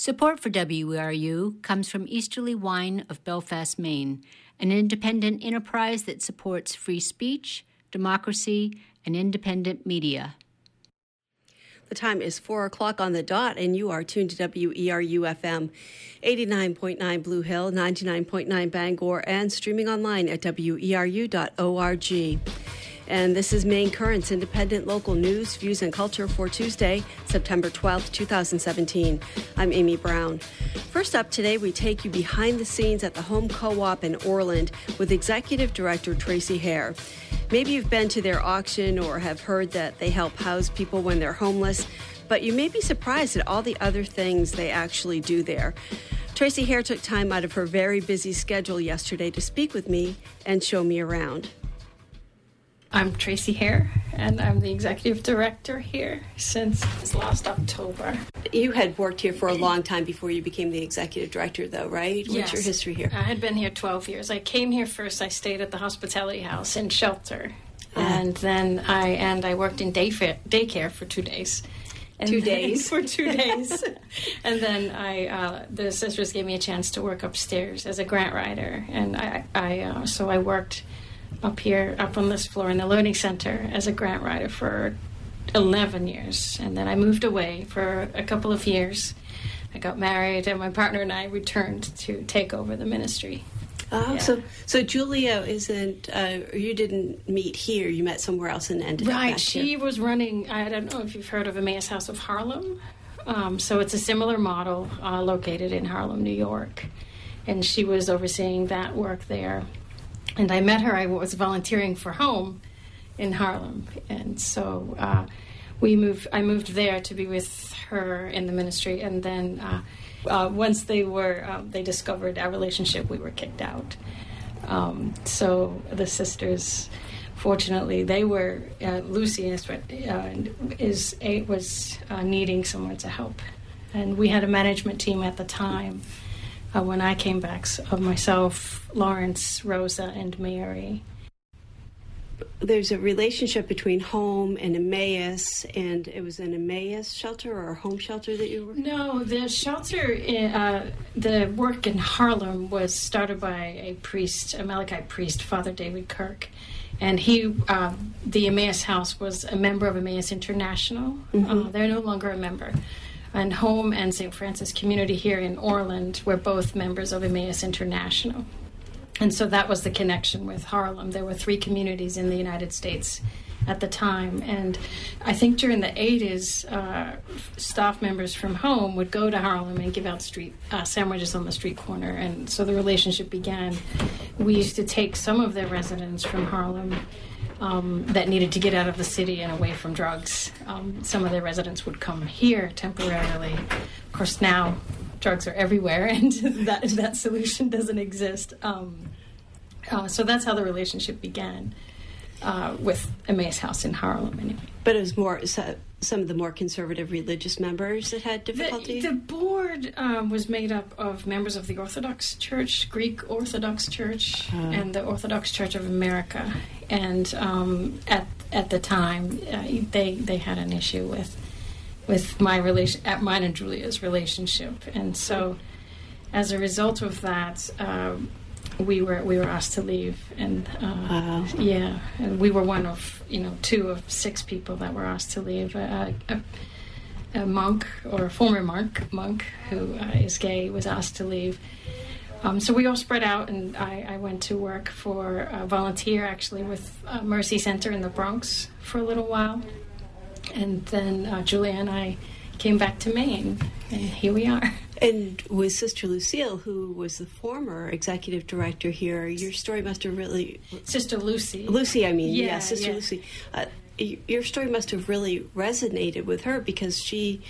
Support for WERU comes from Easterly Wine of Belfast, Maine, an independent enterprise that supports free speech, democracy, and independent media. The time is 4 o'clock on the dot, and you are tuned to WERU FM 89.9 Blue Hill, 99.9 Bangor, and streaming online at weru.org. And this is Maine Currents, independent local news, views, and culture for Tuesday, September 12th, 2017. I'm Amy Brown. First up today, we take you behind the scenes at the Home Co op in Orland with Executive Director Tracy Hare. Maybe you've been to their auction or have heard that they help house people when they're homeless, but you may be surprised at all the other things they actually do there. Tracy Hare took time out of her very busy schedule yesterday to speak with me and show me around. I'm Tracy Hare, and I'm the executive director here since last October. You had worked here for a long time before you became the executive director, though, right? Yes. What's your history here? I had been here 12 years. I came here first. I stayed at the hospitality house in shelter, uh and then I and I worked in day daycare for two days. And two days for two days, and then I uh, the sisters gave me a chance to work upstairs as a grant writer, and I, I uh, so I worked up here, up on this floor in the Learning Center as a grant writer for 11 years. And then I moved away for a couple of years. I got married, and my partner and I returned to take over the ministry. Oh, yeah. so so Julia isn't. Uh, you didn't meet here. You met somewhere else and ended right. she here. was running. I don't know if you've heard of Emmaus House of Harlem. Um, so it's a similar model uh, located in Harlem, New York, and she was overseeing that work there and I met her. I was volunteering for Home in Harlem, and so uh, we moved. I moved there to be with her in the ministry, and then uh, uh, once they were, um, they discovered our relationship. We were kicked out. Um, so the sisters, fortunately, they were uh, Lucy is, uh, is was uh, needing someone to help, and we had a management team at the time uh, when I came back of myself, Lawrence, Rosa, and Mary. There's a relationship between home and Emmaus, and it was an Emmaus shelter or a home shelter that you were. No, the shelter, in, uh, the work in Harlem was started by a priest, a Melkite priest, Father David Kirk, and he, uh, the Emmaus House was a member of Emmaus International. Mm-hmm. Uh, they're no longer a member and Home and St. Francis Community here in Orland were both members of Emmaus International. And so that was the connection with Harlem. There were three communities in the United States at the time. And I think during the 80s, uh, staff members from Home would go to Harlem and give out street uh, sandwiches on the street corner. And so the relationship began. We used to take some of their residents from Harlem um, that needed to get out of the city and away from drugs. Um, some of their residents would come here temporarily. Of course, now drugs are everywhere, and that that solution doesn't exist. Um, uh, so that's how the relationship began uh, with Emmaus House in Harlem. Anyway. But it was more so some of the more conservative religious members that had difficulty? The, the board um, was made up of members of the Orthodox Church, Greek Orthodox Church, uh. and the Orthodox Church of America. And um, at at the time, uh, they they had an issue with with my relation, at mine and Julia's relationship, and so as a result of that. Um, we were we were asked to leave, and uh, wow. yeah, and we were one of you know two of six people that were asked to leave. a, a monk or a former monk monk who uh, is gay was asked to leave. Um, so we all spread out, and I, I, went to work for a volunteer actually with Mercy Center in the Bronx for a little while, and then uh, Julia and I came back to Maine, and here we are. And with Sister Lucille, who was the former executive director here, your story must have really. Sister Lucy. Lucy, I mean, yeah, yeah Sister yeah. Lucy. Uh, your story must have really resonated with her because she,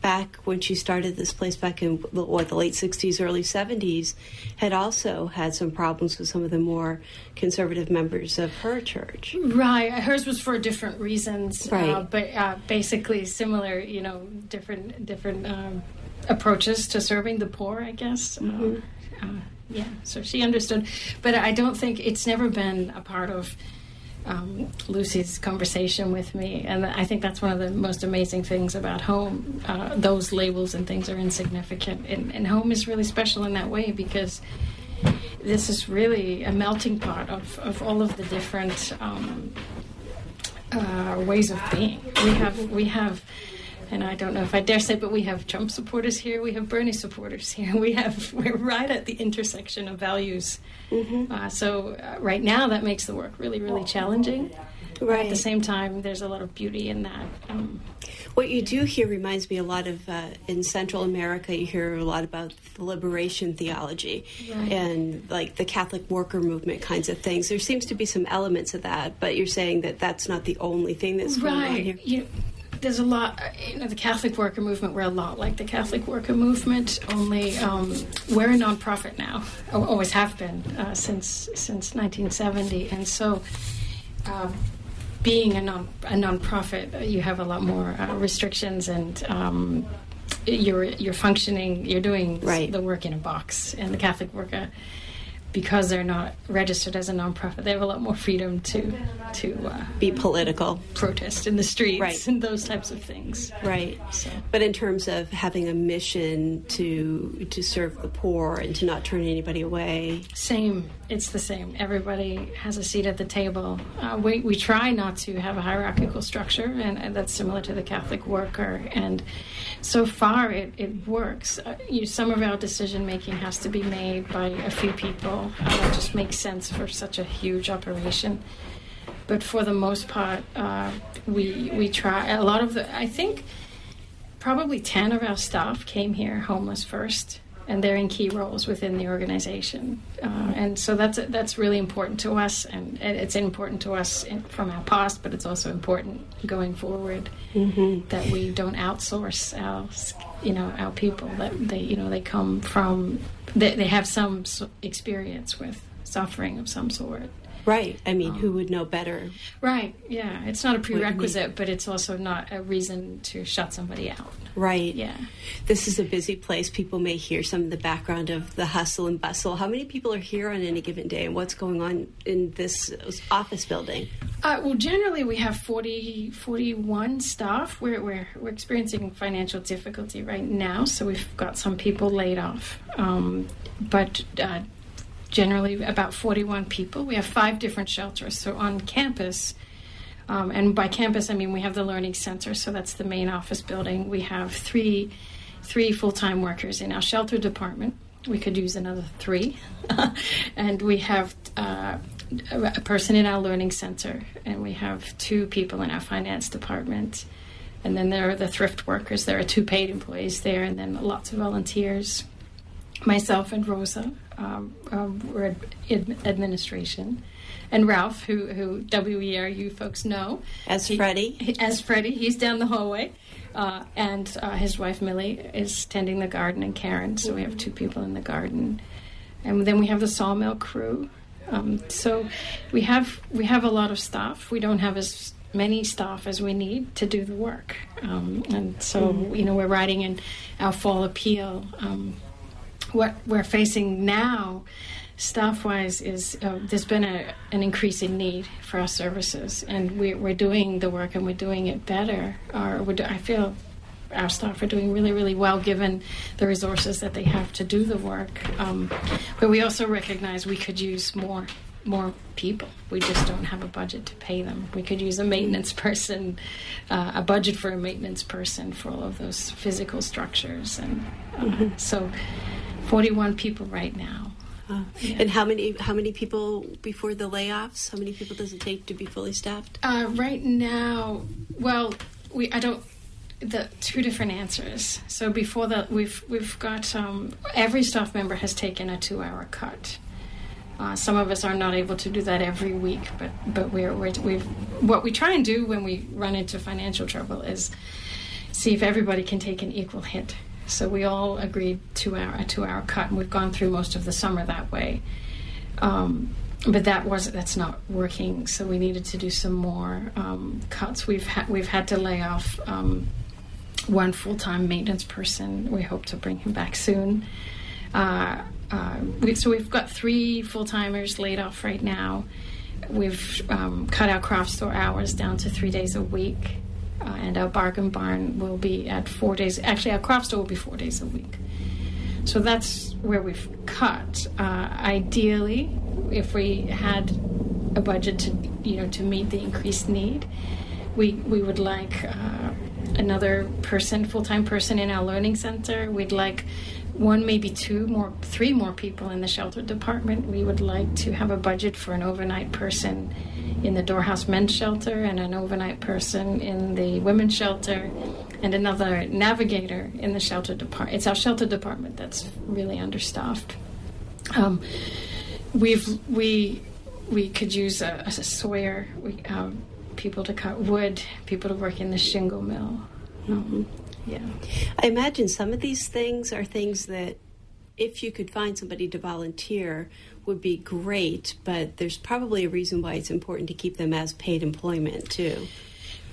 back when she started this place back in what the late '60s, early '70s, had also had some problems with some of the more conservative members of her church. Right, hers was for different reasons, uh, right? Uh, but uh, basically similar, you know, different different. Um, approaches to serving the poor, I guess. Mm-hmm. Uh, uh, yeah, so she understood. But I don't think it's never been a part of um, Lucy's conversation with me, and I think that's one of the most amazing things about home. Uh, those labels and things are insignificant, and, and home is really special in that way because this is really a melting pot of, of all of the different um, uh, ways of being. We have we have and I don't know if I dare say, but we have Trump supporters here, we have Bernie supporters here. We have we're right at the intersection of values. Mm-hmm. Uh, so uh, right now, that makes the work really, really challenging. Right. At the same time, there's a lot of beauty in that. Um, what you do here reminds me a lot of uh, in Central America. You hear a lot about the liberation theology right. and like the Catholic worker movement kinds of things. There seems to be some elements of that, but you're saying that that's not the only thing that's going on here. You, there's a lot, you know, the Catholic worker movement, we're a lot like the Catholic worker movement, only um, we're a nonprofit now, always have been uh, since since 1970. And so, uh, being a, non, a nonprofit, uh, you have a lot more uh, restrictions and um, you're, you're functioning, you're doing right. the work in a box. And the Catholic worker because they're not registered as a nonprofit, they have a lot more freedom to to uh, be political, protest in the streets, right. and those types of things. Right. So. But in terms of having a mission to to serve the poor and to not turn anybody away, same. It's the same. Everybody has a seat at the table. Uh, we we try not to have a hierarchical structure, and, and that's similar to the Catholic worker and so far it, it works. Uh, you, some of our decision making has to be made by a few people. Uh, that just makes sense for such a huge operation. But for the most part, uh, we we try. A lot of the, I think, probably ten of our staff came here homeless first and they're in key roles within the organization. Uh, and so that's that's really important to us, and it's important to us in, from our past, but it's also important going forward mm-hmm. that we don't outsource our you know our people that they you know they come from they, they have some experience with suffering of some sort. Right. I mean, um, who would know better? Right. Yeah. It's not a prerequisite, but it's also not a reason to shut somebody out. Right. Yeah. This is a busy place. People may hear some of the background of the hustle and bustle. How many people are here on any given day, and what's going on in this office building? Uh, well, generally, we have 40, 41 staff. We're, we're, we're experiencing financial difficulty right now, so we've got some people laid off. Um, but uh, generally about 41 people. We have five different shelters. So on campus, um, and by campus I mean we have the learning center, so that's the main office building. We have three three full time workers in our shelter department. We could use another three, and we have uh, a person in our learning center, and we have two people in our finance department. And then there are the thrift workers. There are two paid employees there, and then lots of volunteers. Myself and Rosa um, um, administration, and Ralph, who who WERU folks know as he, Freddie, as Freddie, he's down the hallway, uh, and uh, his wife Millie is tending the garden, and Karen. So we have two people in the garden, and then we have the sawmill crew. Um, so we have we have a lot of staff. We don't have as many staff as we need to do the work, um, and so mm-hmm. you know we're writing in our fall appeal um, what we're facing now staff wise is uh, there's been a, an increasing need for our services and we, we're doing the work and we're doing it better. Or do, i feel our staff are doing really really well given the resources that they have to do the work um, but we also recognize we could use more more people. We just don't have a budget to pay them. We could use a maintenance person uh, a budget for a maintenance person for all of those physical structures and uh, mm-hmm. so 41 people right now. Uh, yeah. And how many how many people before the layoffs? How many people does it take to be fully staffed? Uh, right now, well, we I don't the two different answers. So before that, we've we've got um, every staff member has taken a two-hour cut. Uh, some of us are not able to do that every week, but but we're, we're we've what we try and do when we run into financial trouble is see if everybody can take an equal hit. So we all agreed to our a two hour cut, and we've gone through most of the summer that way. Um, but that was that's not working, so we needed to do some more um, cuts. We've had we've had to lay off um, one full time maintenance person. We hope to bring him back soon. Uh, uh, we, so we've got three full timers laid off right now. we've um, cut our craft store hours down to three days a week, and our bargain barn will be at four days. Actually, our craft store will be four days a week. So that's where we've cut. Uh, ideally, if we had a budget to you know to meet the increased need, we we would like uh, another person, full time person in our learning center. We'd like one, maybe two more, three more people in the shelter department. We would like to have a budget for an overnight person in the Doorhouse Men's Shelter and an overnight person in the Women's Shelter and another navigator in the shelter department. It's our shelter department that's really understaffed. Um, we've we we could use a, a sawyer, we, um, people to cut wood, people to work in the shingle mill. Mm-hmm. Yeah. I imagine some of these things are things that if you could find somebody to volunteer would be great, but there's probably a reason why it's important to keep them as paid employment too.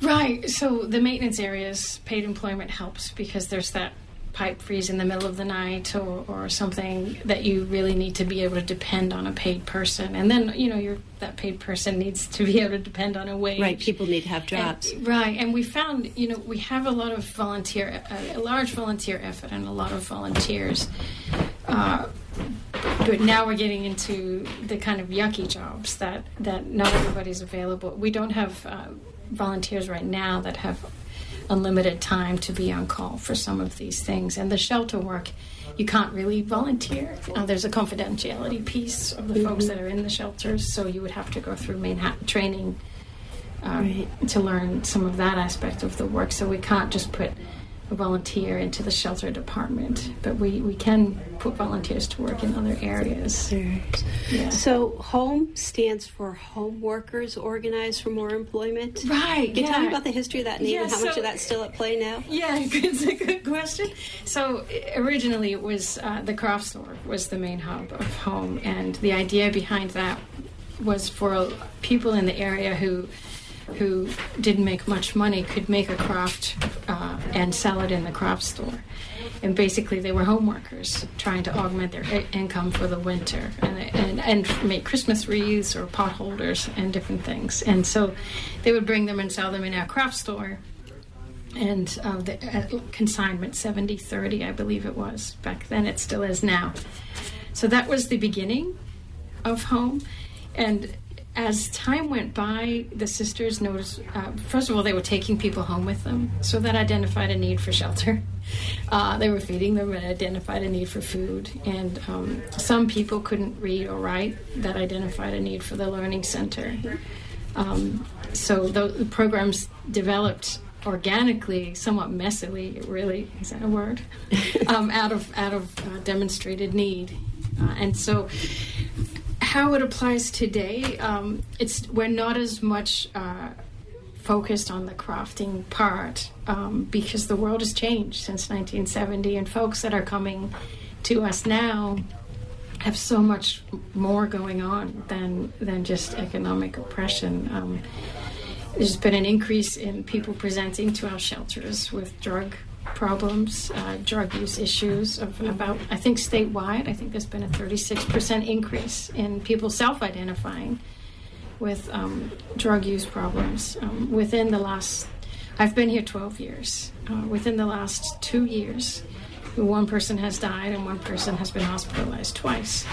Right. So the maintenance areas, paid employment helps because there's that pipe freeze in the middle of the night or, or something that you really need to be able to depend on a paid person. And then, you know, that paid person needs to be able to depend on a wage. Right, people need to have jobs. And, right, and we found, you know, we have a lot of volunteer, a, a large volunteer effort and a lot of volunteers. Uh, but now we're getting into the kind of yucky jobs that, that not everybody's available. We don't have uh, volunteers right now that have unlimited time to be on call for some of these things. And the shelter work, you can't really volunteer. Uh, there's a confidentiality piece of the mm-hmm. folks that are in the shelters, so you would have to go through Manhattan training um, right. to learn some of that aspect of the work. So we can't just put volunteer into the shelter department, but we, we can put volunteers to work in other areas. Yeah. So, HOME stands for Home Workers Organized for More Employment. Right. Can you yeah. tell me about the history of that name yeah, and how so, much of that's still at play now? Yeah, it's a good question. So, originally it was uh, the craft store was the main hub of HOME, and the idea behind that was for people in the area who who didn't make much money could make a craft uh, and sell it in the craft store. And basically, they were home workers trying to augment their income for the winter and, and, and make Christmas wreaths or pot holders and different things. And so they would bring them and sell them in our craft store. And uh, the consignment 70 30, I believe it was back then, it still is now. So that was the beginning of home. And as time went by, the sisters noticed, uh, first of all, they were taking people home with them. So that identified a need for shelter. Uh, they were feeding them and identified a need for food. And um, some people couldn't read or write. That identified a need for the learning center. Um, so the, the, programs developed organically, somewhat messily, really, is that a word? um, out of, out of uh, demonstrated need. Uh, and so how it applies today, um, it's we're not as much uh, focused on the crafting part um, because the world has changed since 1970, and folks that are coming to us now have so much more going on than than just economic oppression. Um, there's been an increase in people presenting to our shelters with drug problems, uh, drug use issues of about, I think statewide, I think there's been a 36% increase in people self identifying with um, drug use problems um, within the last, I've been here 12 years. Uh, within the last two years, one person has died and one person has been hospitalized twice.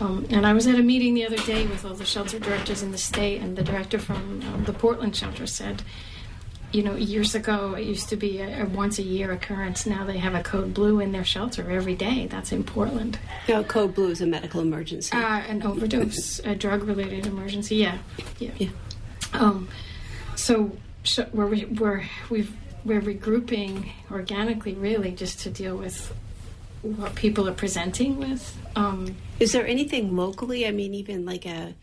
Um, and I was at a meeting the other day with all the shelter directors in the state, and the director from um, the Portland shelter said, you know, years ago it used to be a, a, once a year occurrence. Now they have a code blue in their shelter every day. That's in Portland. No, code blue is a medical emergency. Uh, an overdose, a drug related emergency. Yeah, yeah. yeah. Um, so, so we're we're we've we're regrouping organically, really, just to deal with what people are presenting with. Um, is there anything locally? I mean, even like a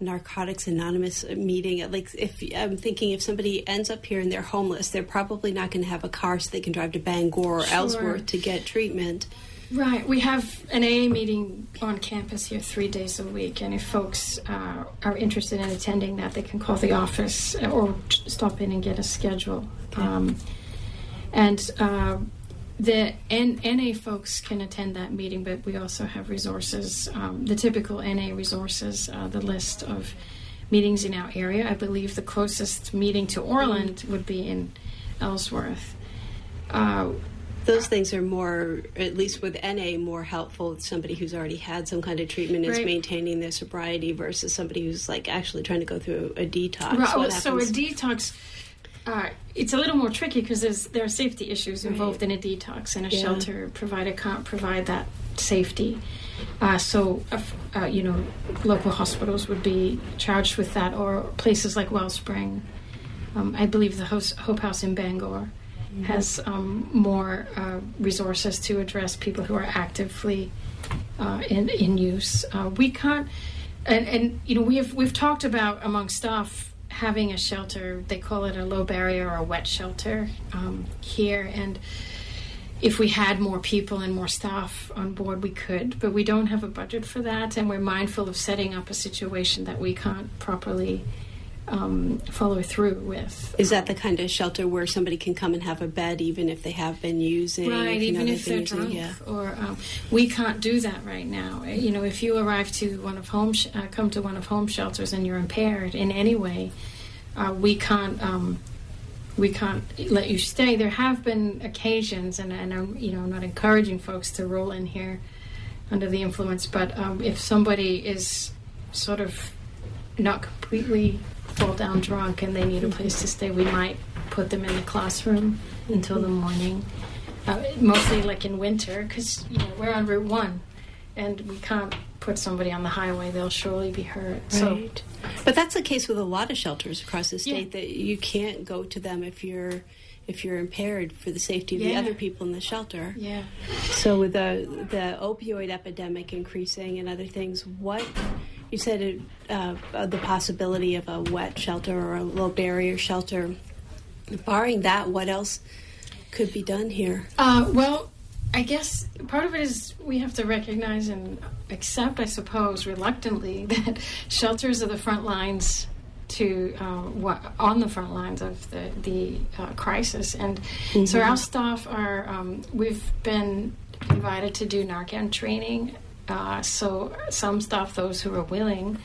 Narcotics Anonymous meeting. Like, if I'm thinking if somebody ends up here and they're homeless, they're probably not going to have a car so they can drive to Bangor or sure. Ellsworth to get treatment. Right. We have an AA meeting on campus here three days a week, and if folks uh, are interested in attending that, they can call the office or stop in and get a schedule. Um, and uh, the N- NA folks can attend that meeting, but we also have resources, um, the typical NA resources, uh, the list of meetings in our area. I believe the closest meeting to Orland would be in Ellsworth. Uh, those things are more, at least with NA, more helpful with somebody who's already had some kind of treatment is maintaining their sobriety versus somebody who's like actually trying to go through a detox. Right, What so a detox, uh, it's a little more tricky because there are safety issues involved in a detox, and a Yeah. shelter provider can't provide that safety. Uh, so, uh, uh, you know, local hospitals would be charged with that, or places like Wellspring. Um, I believe the Host, Hope House in Bangor has um, more uh, resources to address people who are actively uh, in in use. Uh, we can't, and, and you know we've we've talked about among staff having a shelter. They call it a low barrier or a wet shelter um, here, and if we had more people and more staff on board, we could, but we don't have a budget for that, and we're mindful of setting up a situation that we can't properly um, follow through with. Is that the kind of shelter where somebody can come and have a bed even if they have been using? Right, know even if they're using- drunk, Yeah. or um, we can't do that right now. Uh, You know, if you arrive to one of home, sh- uh, come to one of home shelters and you're impaired in any way, uh, we can't. Um, we can't let you stay. There have been occasions, and, and I'm, you know, not encouraging folks to roll in here under the influence, but um, if somebody is sort of not completely fall down drunk and they need a place to stay, we might put them in the classroom until the morning. Uh, mostly like in winter, because you know we're on Route One, and we can't put somebody on the highway; they'll surely be hurt. So Right. But that's the case with a lot of shelters across the state Yeah. that you can't go to them if you're if you're impaired for the safety of the other people in the shelter. yeah. So with the the opioid epidemic increasing and other things, what you said it, uh, the possibility of a wet shelter or a low barrier shelter. Barring that, what else could be done here? Uh, well, I guess part of it is we have to recognize and accept, I suppose, reluctantly, that shelters are the front lines to uh, wa- on the front lines of the the uh, crisis, and so our staff are. Um, we've been invited to do Narcan training. Uh, so some staff, those who are willing,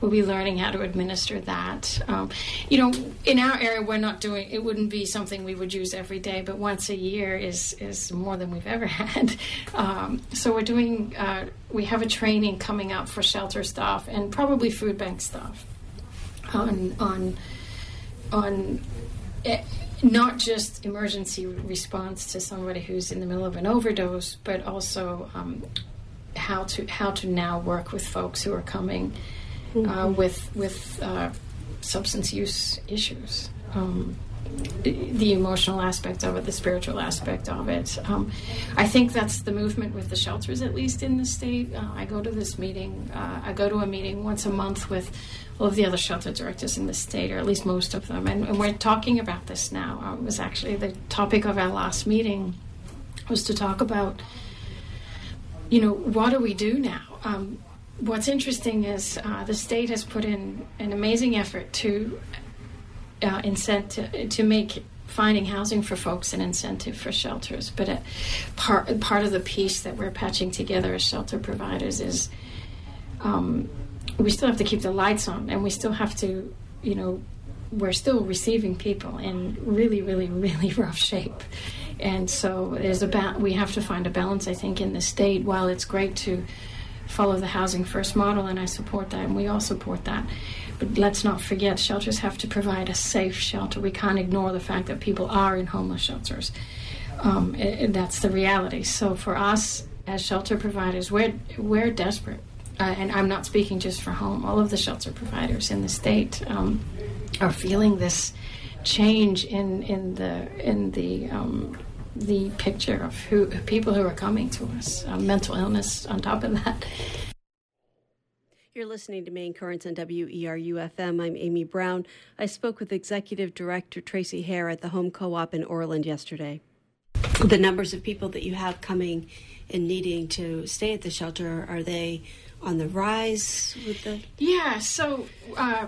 will be learning how to administer that. Um, you know, in our area, we're not doing. It wouldn't be something we would use every day, but once a year is is more than we've ever had. Um, so we're doing. Uh, we have a training coming up for shelter staff and probably food bank staff on on on. eh, not just emergency response to somebody who's in the middle of an overdose, but also um, how to how to now work with folks who are coming uh, with with uh, substance use issues. Um, the- the emotional aspect of it, the spiritual aspect of it. Um, I think that's the movement with the shelters, at least in the state. Uh, I go to this meeting. Uh, I go to a meeting once a month with all of the other shelter directors in the state, or at least most of them, and, and we're talking about this now. Uh, it was actually the topic of our last meeting was to talk about you know, what do we do now? Um, what's interesting is uh, the state has put in an amazing effort to uh, incent to make finding housing for folks an incentive for shelters. But uh, part part of the piece that we're patching together as shelter providers is um, we still have to keep the lights on, and we still have to, you know, we're still receiving people in really, really, really rough shape. And so there's a ba- we have to find a balance, I think, in the state. While it's great to follow the housing first model, and I support that, and we all support that. But let's not forget, shelters have to provide a safe shelter. We can't ignore the fact that people are in homeless shelters. Um, i- i- that's the reality. So for us as shelter providers, we're we're desperate, uh, and I'm not speaking just for home. All of the shelter providers in the state um, are feeling this change in in the in the um, the picture of who people who are coming to us. Uh, mental illness on top of that. You're listening to Maine Currents on WERU FM. I'm Amy Brown. I spoke with Executive Director Tracy Hare at the Home Co op in Orland yesterday. The numbers of people that you have coming and needing to stay at the shelter, are they on the rise with the. Yeah, so uh,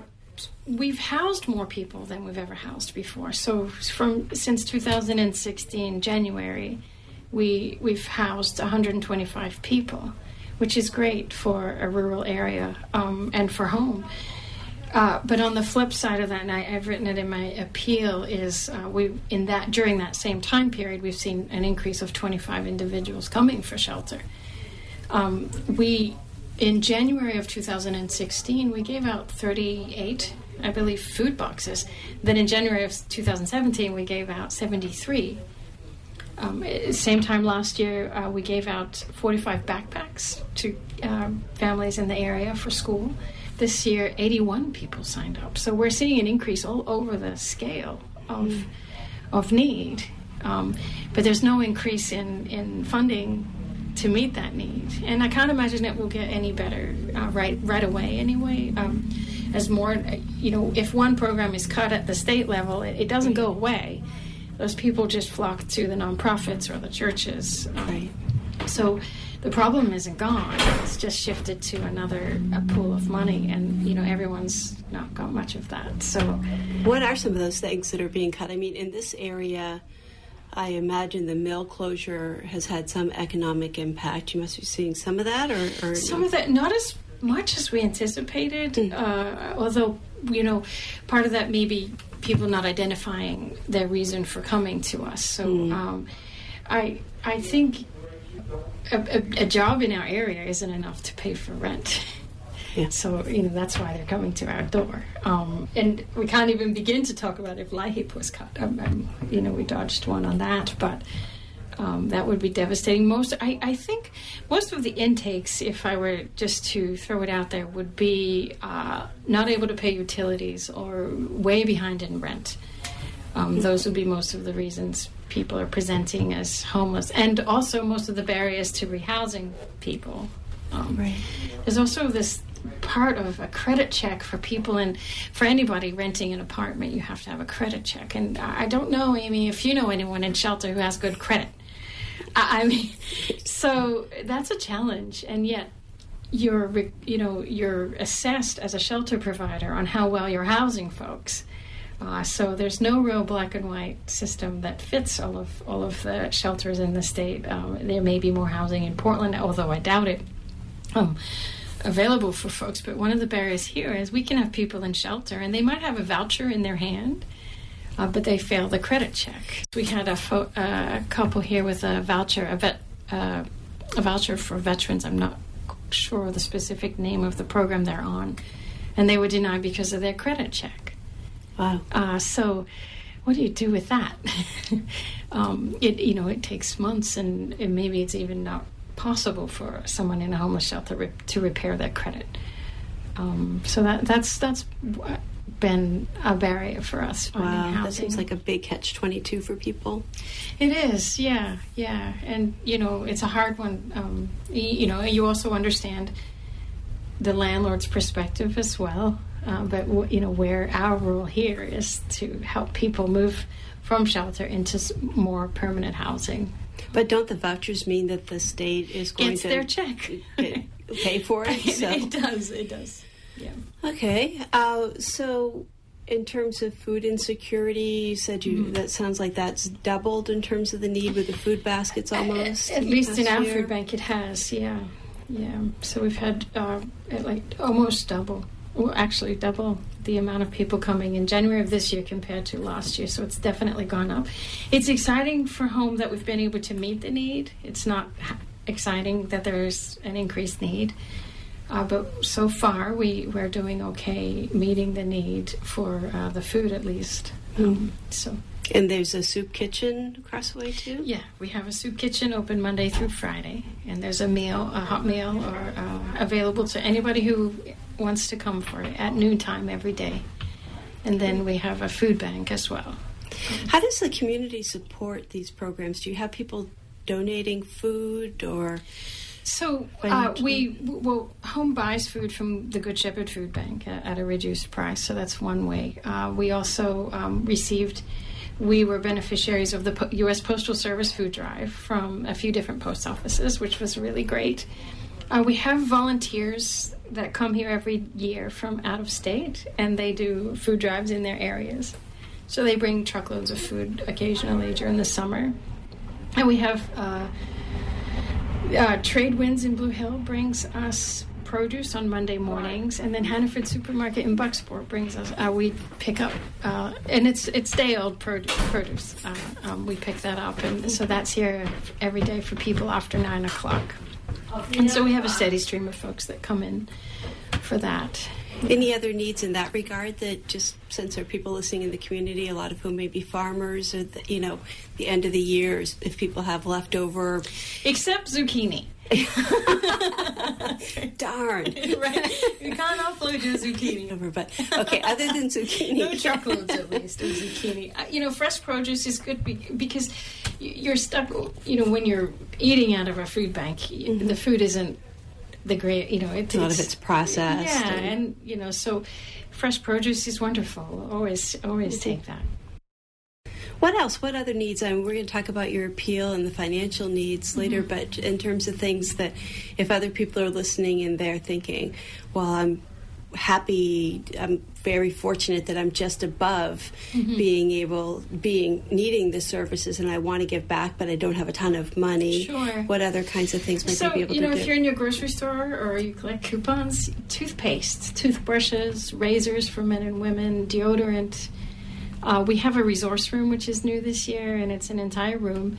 we've housed more people than we've ever housed before. So from since 2016 January, we we've housed 125 people, which is great for a rural area um, and for home. Uh, but on the flip side of that, and I, have written it in my appeal, is uh, we in that during that same time period, we've seen an increase of 25 individuals coming for shelter. Um, we in January of 2016, we gave out 38, I believe, food boxes. Then in January of 2017, we gave out 73. Um, same time last year, uh, we gave out 45 backpacks to um, families in the area for school. This year, 81 people signed up. So we're seeing an increase all over the scale of, mm. of need. Um, but there's no increase in, in funding to meet that need. And I can't imagine it will get any better uh, right right away anyway. Um, as more, you know, if one program is cut at the state level, it, it doesn't go away those people just flock to the nonprofits or the churches. Um, right. So the problem isn't gone. It's just shifted to another pool of money, and you know everyone's not got much of that. So, what are some of those things that are being cut? I mean, in this area. I imagine the mill closure has had some economic impact. You must be seeing some of that, or, or some of that, not as much as we anticipated. Mm. Uh, although, you know, part of that may be people not identifying their reason for coming to us. So mm. um, I I think a, a, a, job in our area isn't enough to pay for rent. So you know that's why they're coming to our door, um, and we can't even begin to talk about if LIHEAP was cut. Um, um, you know, we dodged one on that, but um, that would be devastating. Most, I, I, think, most of the intakes, if I were just to throw it out there, would be uh, not able to pay utilities or way behind in rent. Um, those would be most of the reasons people are presenting as homeless, and also most of the barriers to rehousing people. Um, right. There's also this part of a credit check for people and for anybody renting an apartment you have to have a credit check and i don't know amy if you know anyone in shelter who has good credit I mean, so that's a challenge, and yet you're you know you're assessed as a shelter provider on how well you're housing folks. Uh, so there's no real black and white system that fits all of all of the shelters in the state. Um, there may be more housing in Portland, although I doubt it. Um, available for folks, but one of the barriers here is we can have people in shelter and they might have a voucher in their hand, uh, but they fail the credit check. We had a, fo- uh, couple here with a voucher, a, vet, uh, a voucher for veterans. I'm not sure the specific name of the program they're on, and they were denied because of their credit check. Wow. Uh, so, what do you do with that? um, it you know it takes months, and, and, maybe it's even not possible for someone in a homeless shelter re- to repair their credit. Um, so that that's that's been a barrier for us. Wow, that seems like a big catch twenty two for people. It is, yeah, yeah, and you know it's a hard one. Um, you know, you also understand the landlord's perspective as well. Uh, but you know where our role here is to help people move from shelter into more permanent housing. But don't the vouchers mean that the state is going it's to their check pay for it? So. it does. It does. Yeah. Okay. Uh, so, in terms of food insecurity, you said you mm. that sounds like that's doubled in terms of the need with the food baskets almost. At, at least in our food bank, it has. Yeah, yeah. So we've had uh, like almost double. Well, actually, double the amount of people coming in January of this year compared to last year. So it's definitely gone up. It's exciting for home that we've been able to meet the need. It's not exciting that there's an increased need. Uh, but so far, we, we're doing okay meeting the need for uh, the food at least. Mm. Um, so. And there's a soup kitchen across the way too. Yeah, we have a soup kitchen open Monday through Friday, and there's a meal, a hot meal, or uh, available to anybody who wants to come for it at noontime every day. And then we have a food bank as well. How does the community support these programs? Do you have people donating food or? So uh, we well, home buys food from the Good Shepherd Food Bank at, at a reduced price. So that's one way. Uh, we also um, received. We were beneficiaries of the U.S. Postal Service food drive from a few different post offices, which was really great. Uh, we have volunteers that come here every year from out of state, and they do food drives in their areas. So they bring truckloads of food occasionally during the summer, and we have uh, uh, Trade Winds in Blue Hill brings us produce on Monday mornings, and then Hannaford Supermarket in Bucksport brings us. Uh, we pick up, uh, and it's it's day old produce. produce. Uh, um, we pick that up, and so that's here every day for people after nine o'clock. And so we have a steady stream of folks that come in for that. Any other needs in that regard that just since there are people listening in the community, a lot of whom may be farmers or, the, you know, the end of the year, if people have leftover. Except zucchini. Darn. right. You can't offload your zucchini. Over, but okay, other than zucchini. no truckloads at least of zucchini. Uh, you know, fresh produce is good because you're stuck, you know, when you're eating out of a food bank, mm-hmm. the food isn't the great, you know, it, a lot of it's processed. Yeah, and, and, you know, so fresh produce is wonderful. Always, always mm-hmm. take that. What else? What other needs? I mean, we're going to talk about your appeal and the financial needs mm-hmm. later, but in terms of things that if other people are listening and they're thinking, well, I'm happy i'm very fortunate that i'm just above mm-hmm. being able being needing the services and i want to give back but i don't have a ton of money sure what other kinds of things might so, be able to do? you know to if you're in your grocery store or you collect coupons toothpaste toothbrushes razors for men and women deodorant uh, we have a resource room which is new this year, and it's an entire room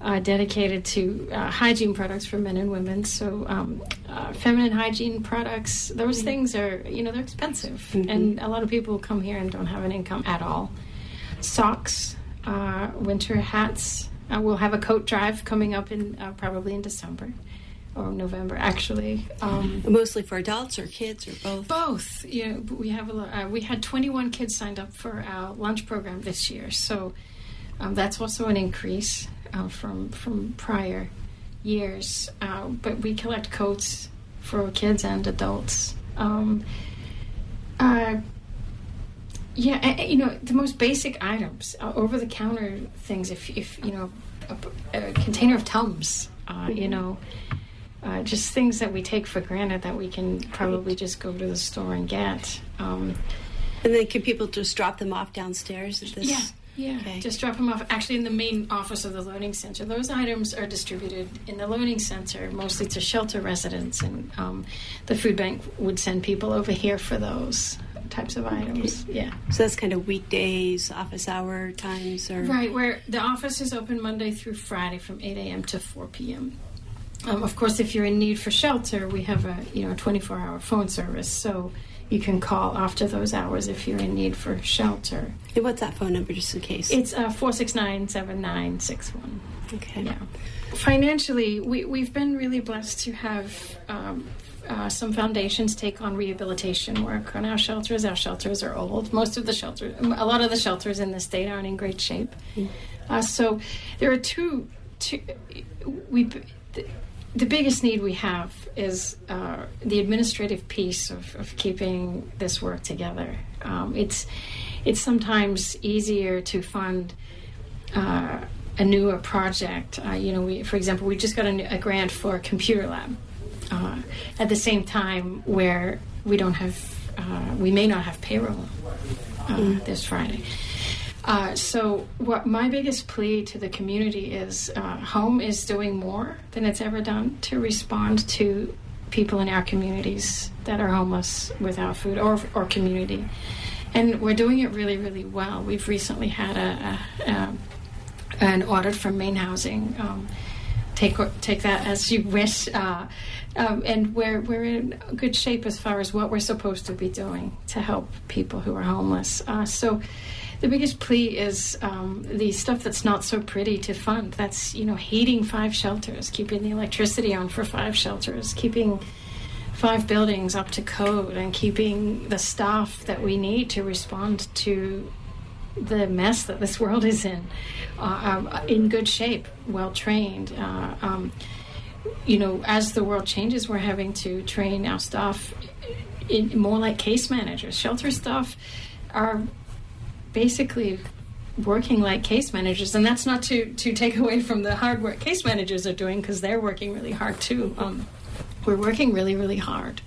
uh, dedicated to uh, hygiene products for men and women. So, um, uh, feminine hygiene products, those mm-hmm. things are, you know, they're expensive, mm-hmm. and a lot of people come here and don't have an income at all. Socks, uh, winter hats. Uh, we'll have a coat drive coming up in probably in December or November actually. Um, Mostly for adults or kids or both. Both. Yeah, we have a, uh, we had 21 kids signed up for our lunch program this year, so um, that's also an increase uh, from from prior years. Uh, but we collect coats for kids and adults. Um, uh, yeah, you know the most basic items, uh, over the counter things. If if you know a, a container of Tums, uh, you mm-hmm. know uh, just things that we take for granted that we can probably just go to the store and get. Um, and then can people just drop them off downstairs at this? Yeah. Yeah, okay. just drop them off actually in the main office of the learning center. Those items are distributed in the learning center mostly to shelter residents, and um, the food bank would send people over here for those types of items. Okay. Yeah. So that's kind of weekdays, office hour times, or right where the office is open Monday through Friday from 8 a.m. to 4 p.m. Um, of course, if you're in need for shelter, we have a you know 24-hour phone service, so you can call after those hours if you're in need for shelter. And what's that phone number, just in case? It's uh, four six nine seven nine six one. Okay. Yeah. Financially, we we've been really blessed to have. Um, uh, some foundations take on rehabilitation work on our shelters. Our shelters are old. Most of the shelters, a lot of the shelters in the state aren't in great shape. Mm. Uh, so there are two, two we the biggest need we have is uh, the administrative piece of, of, keeping this work together. Um, it's it's sometimes easier to fund uh, a newer project. Uh, you know, we, for example, we just got a, a grant for a computer lab. Uh, at the same time, where we don't have, uh, we may not have payroll mm. this Friday. Uh, so, what my biggest plea to the community is uh, Home is doing more than it's ever done to respond to people in our communities that are homeless without food or, or community. And we're doing it really, really well. We've recently had a, a, a an audit from Maine Housing. Um, take take that as you wish. Uh, um, and we're we're in good shape as far as what we're supposed to be doing to help people who are homeless. Uh, so the biggest plea is um, the stuff that's not so pretty to fund. That's you know heating five shelters, keeping the electricity on for five shelters, keeping five buildings up to code, and keeping the staff that we need to respond to the mess that this world is in uh, uh, in good shape, well trained. Uh, um, you know, as the world changes, we're having to train our staff in more like case managers. Shelter staff are basically working like case managers and that's not to to take away from the hard work case managers are doing because they're working really hard too um, we're working really really hard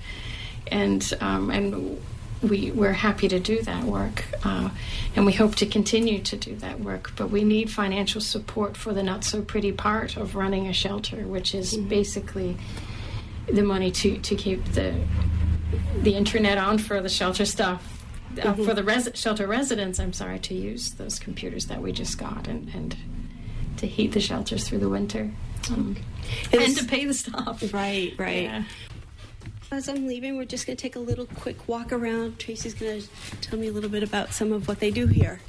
and um, and we we're happy to do that work uh, and we hope to continue to do that work but we need financial support for the not so pretty part of running a shelter which is mm-hmm. basically the money to to keep the the internet on for the shelter stuff. Uh, Mm-hmm. For the res- shelter residents, I'm sorry to use those computers that we just got and, and to heat the shelters through the winter, um, And and to pay the staff. Right, right. Yeah. As I'm leaving, we're just going to take a little quick walk around. Tracy's going to tell me a little bit about some of what they do here.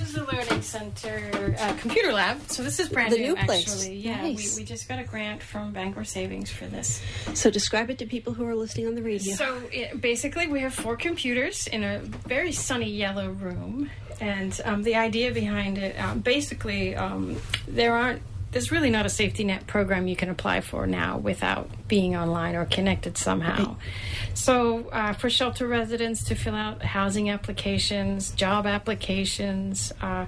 Is the Learning Center uh, computer lab. So this is brand The new, place. actually. Yeah, Nice. we, we just got a grant from Bangor Savings for this. So describe it to people who are listening on the radio. So it, basically, we have four computers in a very sunny yellow room, and um, the idea behind it, um, basically, um, there aren't. There's really not a safety net program you can apply for now without being online or connected somehow. So, uh, for shelter residents to fill out housing applications, job applications, uh,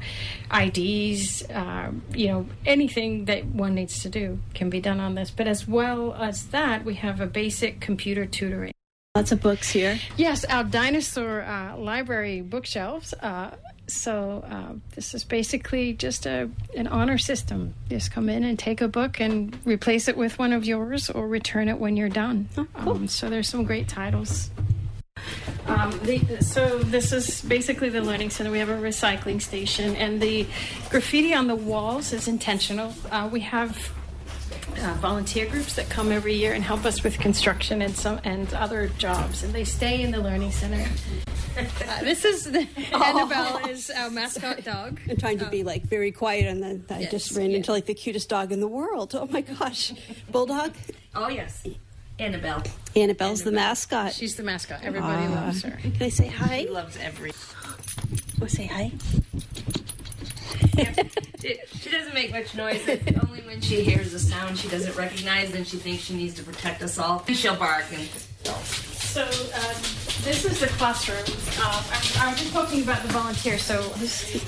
IDs, uh, you know, anything that one needs to do can be done on this. But as well as that, we have a basic computer tutoring. Lots of books here. Yes, our dinosaur uh, library bookshelves. Uh, so uh, this is basically just a an honor system. Just come in and take a book and replace it with one of yours, or return it when you're done. um, so there's some great titles. Um, the, so this is basically the learning center. We have a recycling station, and the graffiti on the walls is intentional. Uh, we have uh, volunteer groups that come every year and help us with construction and some and other jobs, and they stay in the learning center. Uh, this is the, Annabelle is our mascot dog. I'm trying to be like very quiet, and then I Yes, just ran yeah. into like the cutest dog in the world. Oh my gosh, bulldog. Oh yes, Annabelle. Annabelle's the mascot. She's the mascot. Everybody Ah. loves her. Can I say hi? She loves every. Oh, say hi. She, doesn't make much noise. Only when she hears a sound she doesn't recognize, and she thinks she needs to protect us all. She'll bark and. So um, this is the classroom. Uh, I, I was just talking about the volunteers. So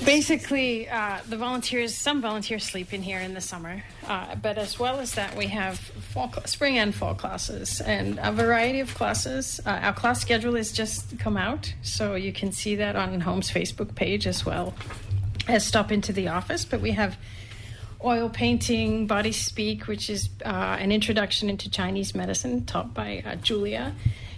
basically, uh, the volunteers. Some volunteers sleep in here in the summer, uh, but as well as that, we have fall, spring and fall classes and a variety of classes. Uh, our class schedule has just come out, so you can see that on Home's Facebook page as well as stop into the office. But we have oil painting, body speak, which is uh, an introduction into Chinese medicine taught by uh, Julia.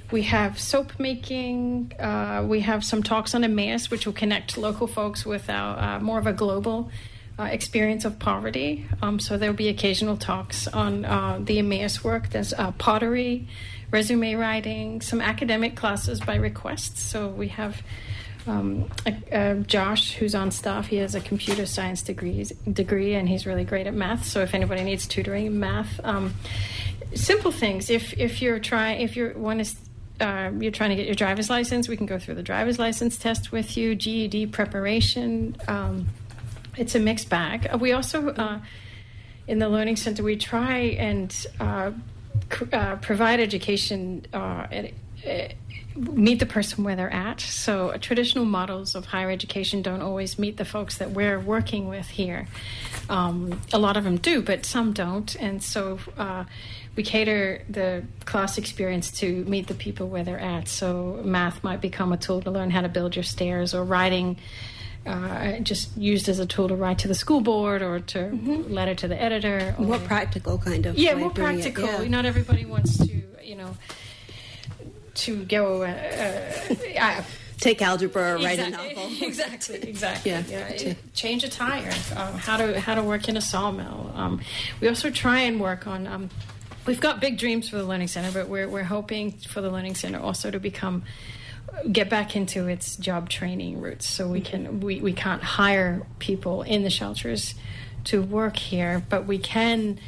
We have soap making. Uh, we have some talks on Emmaus, which will connect local folks with our uh, more of a global uh, experience of poverty. Um, so there'll be occasional talks on uh, the Emmaus work. There's pottery, resume writing, some academic classes by request. So we have um, uh, Josh, who's on staff, he has a computer science degree, and he's really great at math. So if anybody needs tutoring in math, um, simple things. If if you're trying, if you're one is uh, you're trying to get your driver's license, we can go through the driver's license test with you. GED preparation. Um, it's a mixed bag. Uh, We also uh, in the learning center we try and uh, uh, provide education at, meet the person where they're at so traditional models of higher education don't always meet the folks that we're working with here um, a lot of them do but some don't and so uh, we cater the class experience to meet the people where they're at so math might become a tool to learn how to build your stairs or writing uh, just used as a tool to write to the school board or to letter to the editor. Or, More practical kind of. yeah, more it, practical. yeah. Not everybody wants to, you know, to go. Uh, uh, Take algebra or write a exactly, novel. exactly, exactly. Yeah. Yeah, change a tire. Um, how to how to work in a sawmill. Um, we also try and work on. Um, we've got big dreams for the learning center, but we're we're hoping for the learning center also to become get back into its job training roots so we can we, we can't hire people in the shelters to work here but we can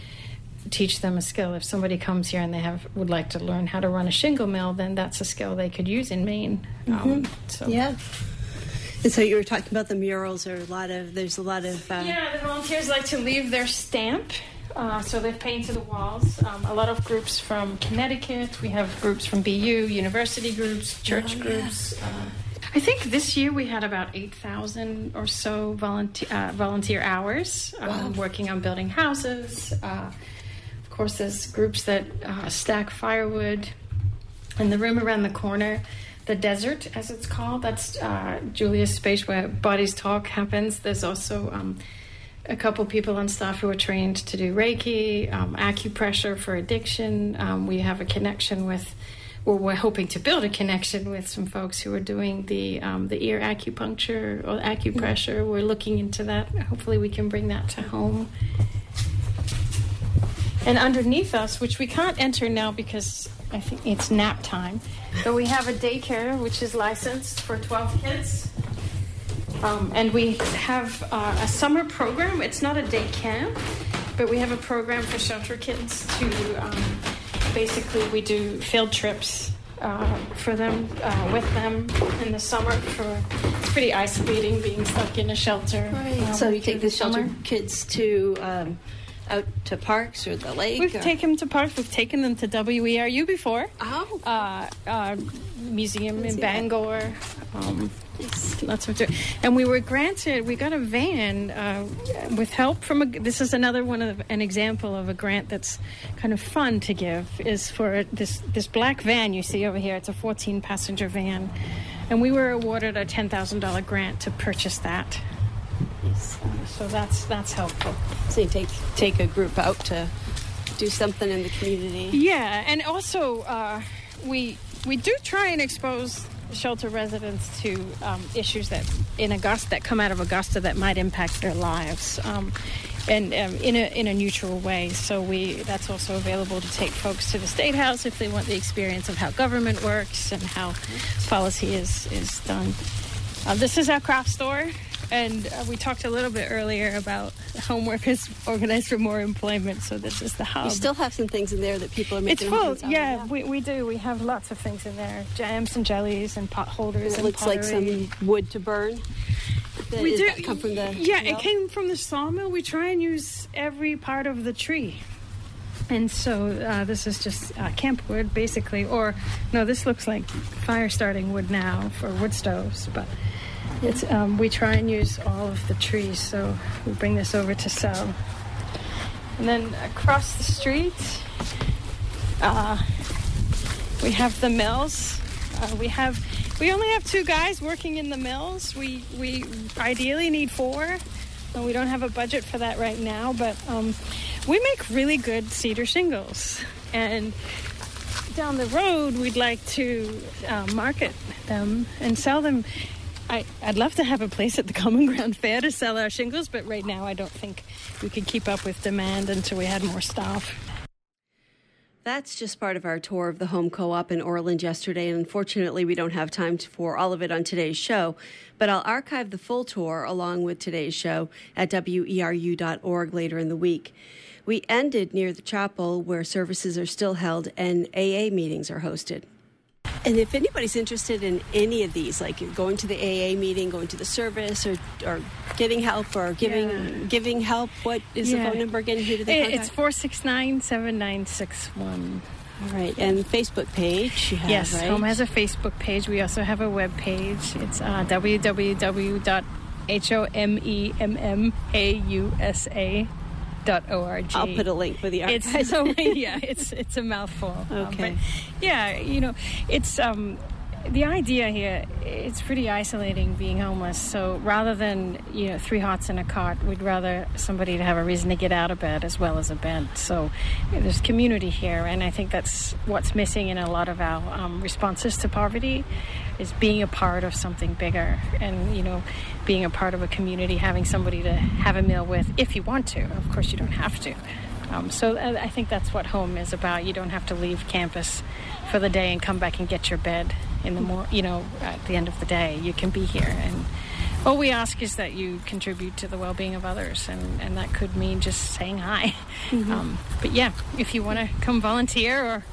teach them a skill if somebody comes here and they have would like to learn how to run a shingle mill then that's a skill they could use in maine um, so Yeah. And so you were talking about the murals. There are a lot of. There's a lot of. Uh, Yeah, the volunteers like to leave their stamp. Uh, so they've painted the walls. Um, a lot of groups from Connecticut. We have groups from BU, university groups, church Oh, yeah. groups. Uh, I think this year we had about 8,000 or so volunteer, uh, volunteer hours um, working on building houses. Uh, course, there's groups that uh, stack firewood. And the room around the corner, the desert, as it's called, that's uh, Julia's space where Bodies Talk happens. There's also um, a couple people on staff who are trained to do Reiki, um, acupressure for addiction. Um, we have a connection with, well, we're hoping to build a connection with some folks who are doing the um, the ear acupuncture or acupressure. We're looking into that. Hopefully, we can bring that to home. And underneath us, which we can't enter now because I think it's nap time, but we have a daycare which is licensed for 12 kids. Um, and we have uh, a summer program. It's not a day camp, but we have a program for shelter kids to um, basically we do field trips uh, for them uh, with them in the summer. For it's pretty isolating being stuck in a shelter. Right. um, so you take through the shelter summer. kids to um, out to parks or the lake. We've or- taken them to parks. We've taken them to WERU before. Oh. Uh, uh, museum in. Bangor. Um, lots of and we were granted we got a van uh, with help from a this is another one of an example of a grant that's kind of fun to give is for this this black van you see over here it's a 14 passenger van and we were awarded a $10,000 grant to purchase that so that's that's helpful So you take take a group out to do something in the community. Yeah, and also uh, we we do try and expose shelter residents to um, issues that in Augusta that come out of Augusta that might impact their lives. Um, and um, in a in a neutral way, so we that's also available to take folks to the state house if they want the experience of how government works and how policy is is done. Uh, this is our craft store, and uh, we talked a little bit earlier about home workers organized for more employment. So this is the hub. You still have some things in there that people are It's making. full, homes out of, yeah, We, we do. We have lots of things in there: jams and jellies and pot holders. It and looks like some wood to burn. That- We do come from the yeah. It came from the sawmill. We try and use every part of the tree, and so uh, this is just uh, camp wood, basically. Or no, this looks like fire starting wood now for wood stoves, but. It's, um, we try and use all of the trees, so we bring this over to sell. And then across the street, uh, we have the mills. Uh, we have we only have two guys working in the mills. We we ideally need four. Uh, we don't have a budget for that right now, but um, we make really good cedar shingles. And down the road, we'd like to uh, market them and sell them. I, I'd love to have a place at the Common Ground Fair to sell our shingles, but right now I don't think we could keep up with demand until we had more staff. That's just part of our tour of the home co op in Orland yesterday. And unfortunately, we don't have time for all of it on today's show. But I'll archive the full tour along with today's show at weru.org later in the week. We ended near the chapel where services are still held and AA meetings are hosted. And if anybody's interested in any of these, like going to the AA meeting, going to the service, or, or getting help, or giving Yeah. giving help, what is the phone number again? Who do they contact? It's 469 7961. All right, and Facebook page have, Yes, right? Home has a Facebook page. We also have a web page. It's uh, I'll put a link for the It's archives. so yeah, it's it's a mouthful. Um, Okay. but yeah, you know, it's um, the idea here. It's pretty isolating being homeless. So rather than you know three hots in a cot, we'd rather somebody to have a reason to get out of bed as well as a bed. So there's community here, and I think that's what's missing in a lot of our um, responses to poverty, is being a part of something bigger, and you know, being a part of a community, having somebody to have a meal with if you want to. Of course, you don't have to. Um, so I I think that's what home is about. You don't have to leave campus for the day and come back and get your bed in the mor- you know at the end of the day. You can be here, and all we ask is that you contribute to the well-being of others, and, and that could mean just saying hi. Um, but yeah, if you want to come volunteer or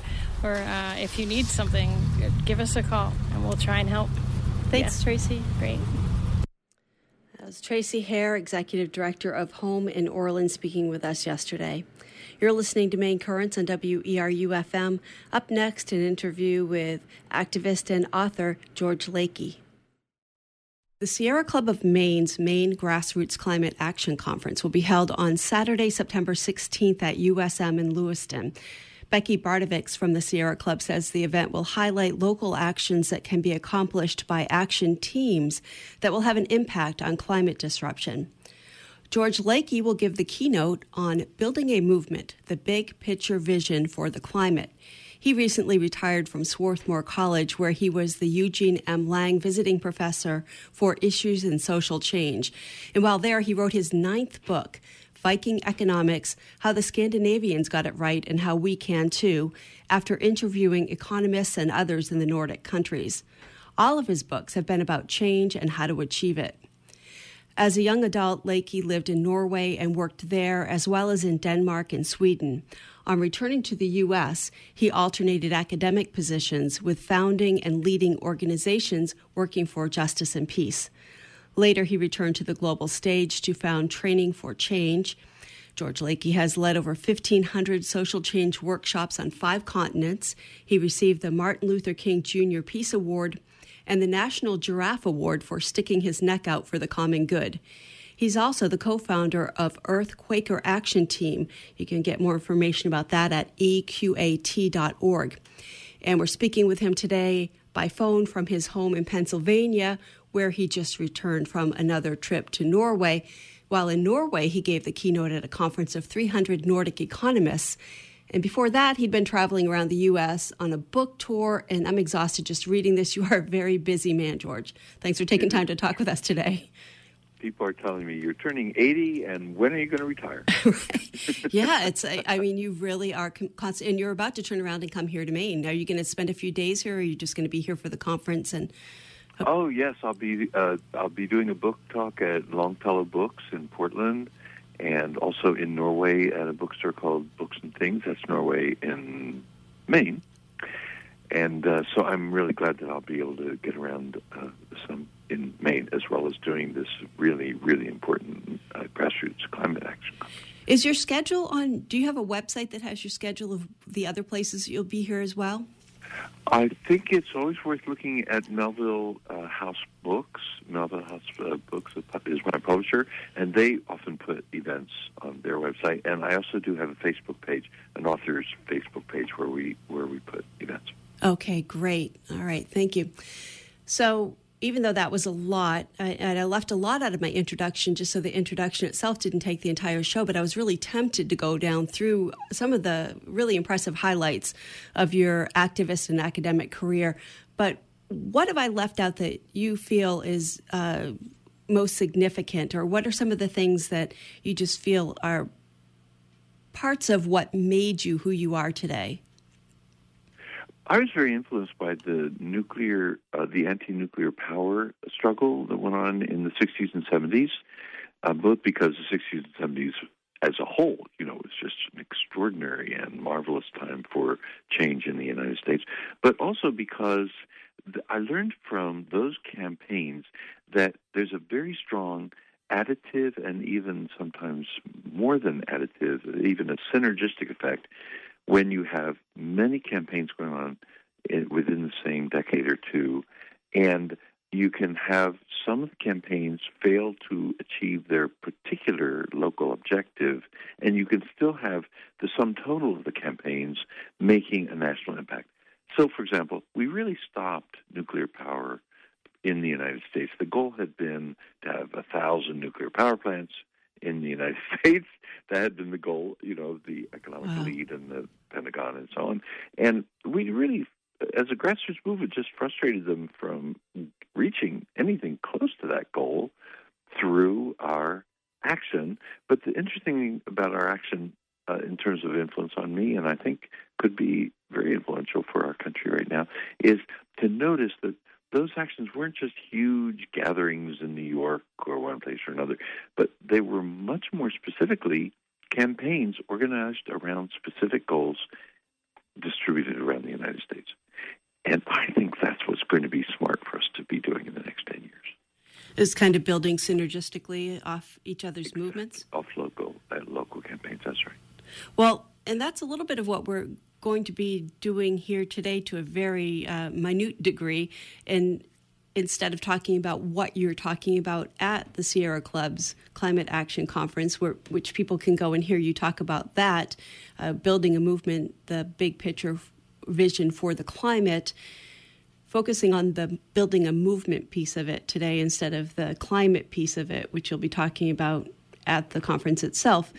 or uh, if you need something, uh, give us a call and we'll try and help. Thanks, Tracy. Great. That was Tracy Hare, Executive Director of Home in Orland speaking with us yesterday. You're listening to Maine Currents on WERU FM. Up next, an interview with activist and author George Lakey. The Sierra Club of Maine's Maine Grassroots Climate Action Conference will be held on Saturday, September 16th at USM in Lewiston. Becky Bartovics from the Sierra Club says the event will highlight local actions that can be accomplished by action teams that will have an impact on climate disruption. George Lakey will give the keynote on Building a Movement, the big picture vision for the climate. He recently retired from Swarthmore College, where he was the Eugene M. Lang Visiting Professor for Issues in Social Change. And while there, he wrote his ninth book, Viking Economics How the Scandinavians Got It Right and How We Can Too, after interviewing economists and others in the Nordic countries. All of his books have been about change and how to achieve it. As a young adult, Lakey lived in Norway and worked there, as well as in Denmark and Sweden. On returning to the U.S., he alternated academic positions with founding and leading organizations working for justice and peace. Later, he returned to the global stage to found Training for Change. George Lakey has led over 1,500 social change workshops on five continents. He received the Martin Luther King Jr. Peace Award and the National Giraffe Award for sticking his neck out for the common good. He's also the co founder of Earth Quaker Action Team. You can get more information about that at eqat.org. And we're speaking with him today by phone from his home in Pennsylvania, where he just returned from another trip to Norway. While in Norway, he gave the keynote at a conference of 300 Nordic economists. And before that, he'd been traveling around the U.S. on a book tour, and I'm exhausted just reading this. You are a very busy man, George. Thanks for taking time to talk with us today. People are telling me you're turning 80, and when are you going to retire? right. Yeah, it's. I mean, you really are constant, and you're about to turn around and come here to Maine. Are you going to spend a few days here, or are you just going to be here for the conference and? Oh yes, I'll be. Uh, I'll be doing a book talk at Longfellow Books in Portland and also in Norway at a bookstore called Books and Things. That's Norway in Maine. And uh, so I'm really glad that I'll be able to get around uh, some in Maine as well as doing this really, really important uh, grassroots climate action. Is your schedule on? Do you have a website that has your schedule of the other places you'll be here as well? I think it's always worth looking at Melville uh, House Books. Melville House uh, Books is my publisher, and they often put events on their website. And I also do have a Facebook page, an author's Facebook page, where we where we put events. Okay, great. All right, thank you. So even though that was a lot, I, and I left a lot out of my introduction just so the introduction itself didn't take the entire show, but I was really tempted to go down through some of the really impressive highlights of your activist and academic career. But what have I left out that you feel is uh, most significant, or what are some of the things that you just feel are parts of what made you who you are today? I was very influenced by the nuclear, uh, the anti-nuclear power struggle that went on in the 60s and 70s, uh, both because the 60s and 70s as a whole, you know, was just an extraordinary and marvelous time for change in the United States, but also because I learned from those campaigns that there's a very strong additive and even sometimes more than additive, even a synergistic effect when you have many campaigns going on within the same decade or two, and you can have some of the campaigns fail to achieve their particular local objective, and you can still have the sum total of the campaigns making a national impact. So, for example, we really stopped nuclear power in the United States. The goal had been to have a thousand nuclear power plants in the United States. That had been the goal, you know, the economic wow. elite and the Pentagon and so on. And we really, as a grassroots movement, just frustrated them from reaching anything close to that goal through our action. But the interesting thing about our action uh, in terms of influence on me, and I think could be very influential for our country right now, is to notice that those actions weren't just huge gatherings in New York or one place or another, but they were much more specifically campaigns organized around specific goals distributed around the United States. And I think that's what's going to be smart for us to be doing in the next 10 years. Is kind of building synergistically off each other's exactly. movements? Off local, uh, local campaigns, that's right. Well, and that's a little bit of what we're going to be doing here today to a very uh, minute degree. And instead of talking about what you're talking about at the Sierra Club's Climate Action Conference, where, which people can go and hear you talk about that, uh, building a movement, the big picture vision for the climate, focusing on the building a movement piece of it today instead of the climate piece of it, which you'll be talking about at the conference itself.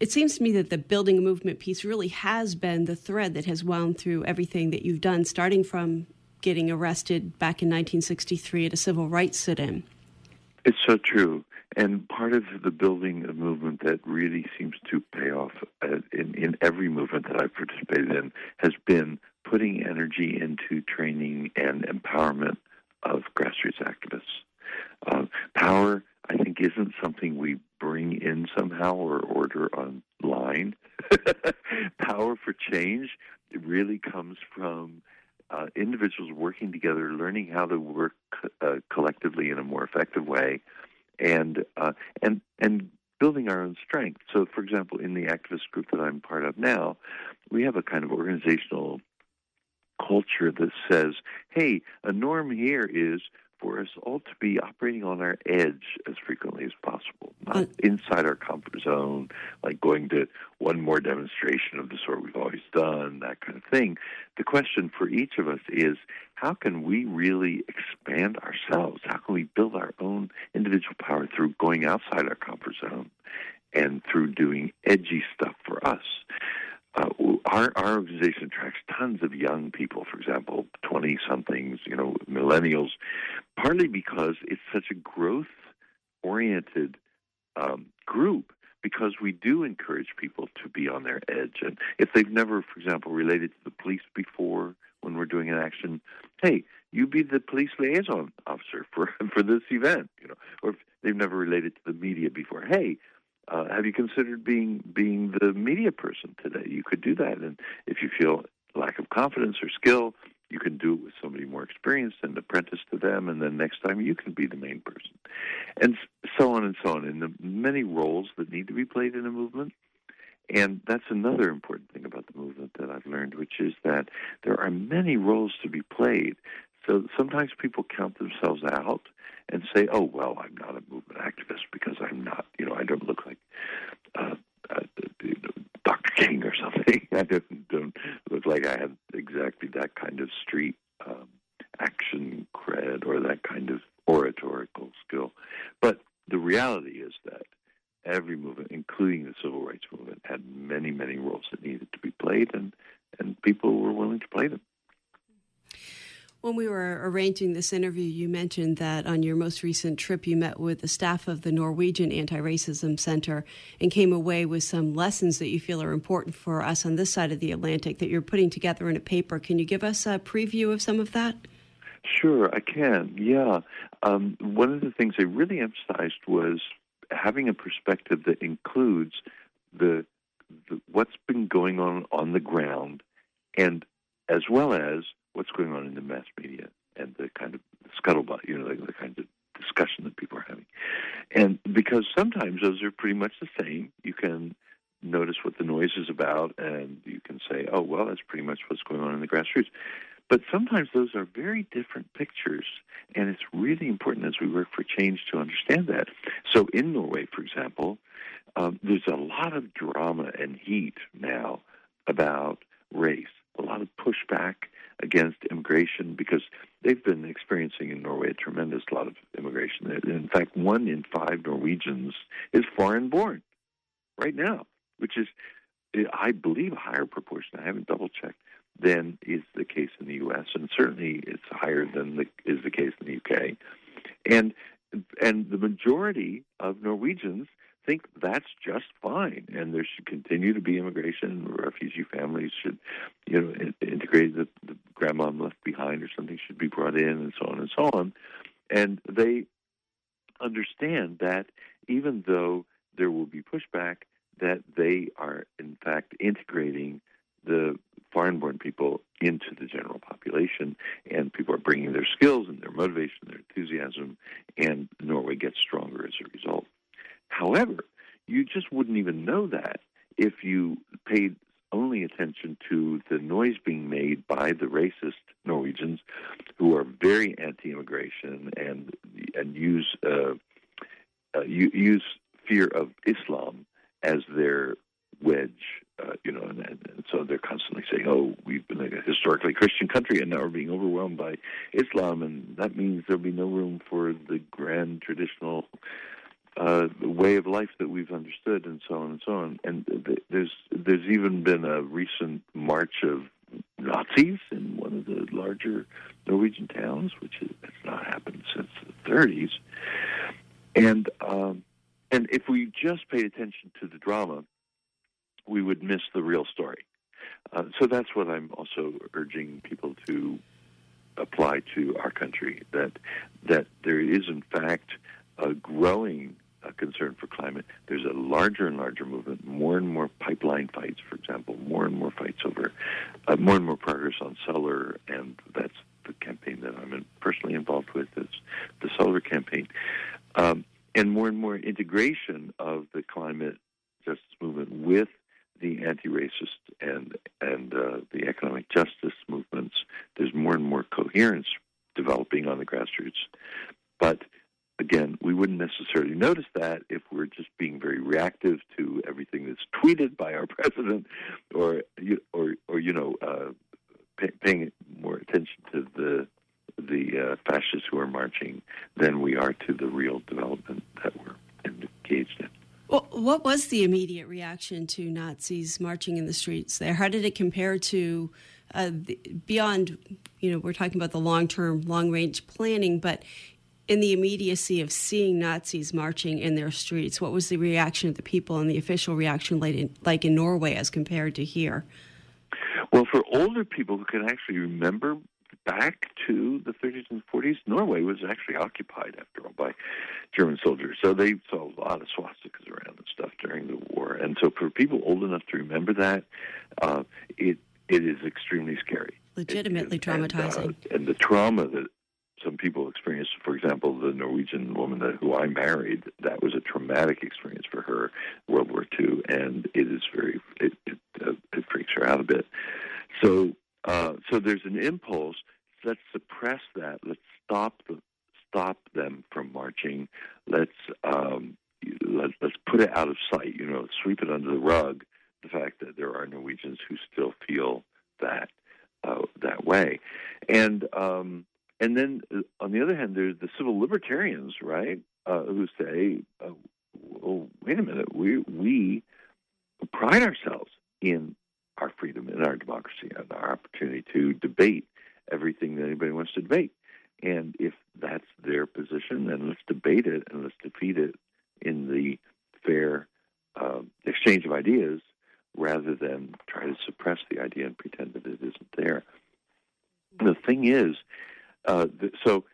It seems to me that the building a movement piece really has been the thread that has wound through everything that you've done, starting from getting arrested back in 1963 at a civil rights sit in. It's so true. And part of the building a movement that really seems to pay off in, in every movement that I've participated in has been putting energy into training and empowerment of grassroots activists. Uh, power, I think, isn't something we bring in somehow or order online. power for change really comes from uh, individuals working together, learning how to work uh, collectively in a more effective way, and uh, and and building our own strength. So, for example, in the activist group that I'm part of now, we have a kind of organizational culture that says, "Hey, a norm here is for us all to be operating on our edge as frequently as possible, not mm. inside our comfort zone, like going to one more demonstration of the sort we've always done, that kind of thing. The question for each of us is how can we really expand ourselves? How can we build our own individual power through going outside our comfort zone and through doing edgy stuff for us? Uh, our, our organization attracts tons of young people, for example, 20 somethings, you know, millennials, partly because it's such a growth oriented um, group because we do encourage people to be on their edge. And if they've never, for example, related to the police before when we're doing an action, hey, you be the police liaison officer for for this event, you know, or if they've never related to the media before, hey, uh, have you considered being being the media person today? You could do that, and if you feel lack of confidence or skill, you can do it with somebody more experienced and apprentice to them, and then next time you can be the main person, and so on and so on. In the many roles that need to be played in a movement, and that's another important thing about the movement that I've learned, which is that there are many roles to be played. So sometimes people count themselves out and say, "Oh well, I'm not a movement activist because I'm not, you know, I don't look like uh, uh, Dr. King or something. I don't, don't look like I have exactly that kind of street um, action cred or that kind of oratorical skill." But the reality is that every movement, including the civil rights movement, had many, many roles that needed to be played, and and people were willing to play them. When we were arranging this interview, you mentioned that on your most recent trip, you met with the staff of the Norwegian Anti Racism Center and came away with some lessons that you feel are important for us on this side of the Atlantic that you're putting together in a paper. Can you give us a preview of some of that? Sure, I can. Yeah. Um, one of the things they really emphasized was having a perspective that includes the, the what's been going on on the ground and as well as what's going on in the mass media and the kind of scuttlebutt, you know, the, the kind of discussion that people are having. And because sometimes those are pretty much the same, you can notice what the noise is about and you can say, oh, well, that's pretty much what's going on in the grassroots. But sometimes those are very different pictures, and it's really important as we work for change to understand that. So in Norway, for example, um, there's a lot of drama and heat now about race, a lot of pushback against immigration because they've been experiencing in Norway a tremendous lot of immigration. In fact, one in five Norwegians is foreign born right now, which is, I believe, a higher proportion. I haven't double checked than is the case in the U.S. and certainly it's higher than the, is the case in the U.K. And and the majority of Norwegians think that's just fine, and there should continue to be immigration. Refugee families should, you know, integrate the, the grandma left behind or something should be brought in, and so on and so on. And they understand that even though there will be pushback, that they are in fact integrating the foreign-born people into the general population, and people are bringing their skills and their motivation, their enthusiasm, and Norway gets stronger as a result. However, you just wouldn't even know that if you paid only attention to the noise being made by the racist Norwegians, who are very anti-immigration and and use uh, uh, use fear of Islam as their wedge. Uh, you know, and, and, so they're constantly saying, "Oh, we've been a historically Christian country, and now we're being overwhelmed by Islam, and that means there'll be no room for the grand traditional uh, way of life that we've understood, and so on and so on. And there's there's even been a recent march of Nazis in one of the larger Norwegian towns, which has not happened since the 30s. And um, and if we just paid attention to the drama, we would miss the real story. Uh, so that's what I'm also urging people to apply to our country that that there is in fact a growing uh, concern for climate. There's a larger and larger movement, more and more pipeline fights, for example, more and more fights over, uh, more and more progress on solar, and that's the campaign that I'm personally involved with. Is the solar campaign, um, and more and more integration of the climate justice movement with the anti-racist and and uh, the economic justice movements. There's more and more coherence developing on the grassroots, but again, we wouldn't necessarily notice that if we're just being very reactive to everything that's tweeted by our president, or or or you know, uh, pay, paying more attention to the the uh, fascists who are marching than we are to the real development that we're engaged in. Well, what was the immediate reaction to Nazis marching in the streets there? How did it compare to uh, the, beyond, you know, we're talking about the long term, long range planning, but in the immediacy of seeing Nazis marching in their streets, what was the reaction of the people and the official reaction like in, like in Norway as compared to here? Well, for older people who can actually remember back to the 30s and 40s, Norway was actually occupied, after all, by German soldiers. So they saw a lot of swastikas around and stuff during the war. And so for people old enough to remember that, uh, it it is extremely scary. Legitimately it, traumatizing. And, uh, and the trauma that some people experienced, for example, the Norwegian woman that, who I married, that was a traumatic experience for her, World War II, and it is very, it, it, uh, it freaks her out a bit. So uh, so there's an impulse. Let's suppress that. Let's stop the stop them from marching. Let's um, let, let's put it out of sight. You know, sweep it under the rug. The fact that there are Norwegians who still feel that uh, that way, and um, and then uh, on the other hand, there's the civil libertarians, right, uh, who say, uh, "Oh, wait a minute, we we pride ourselves in our freedom and our democracy and our opportunity to debate everything that anybody wants to debate. And if that's their position, then let's debate it and let's defeat it in the fair uh, exchange of ideas rather than try to suppress the idea and pretend that it isn't there. The thing is, uh, so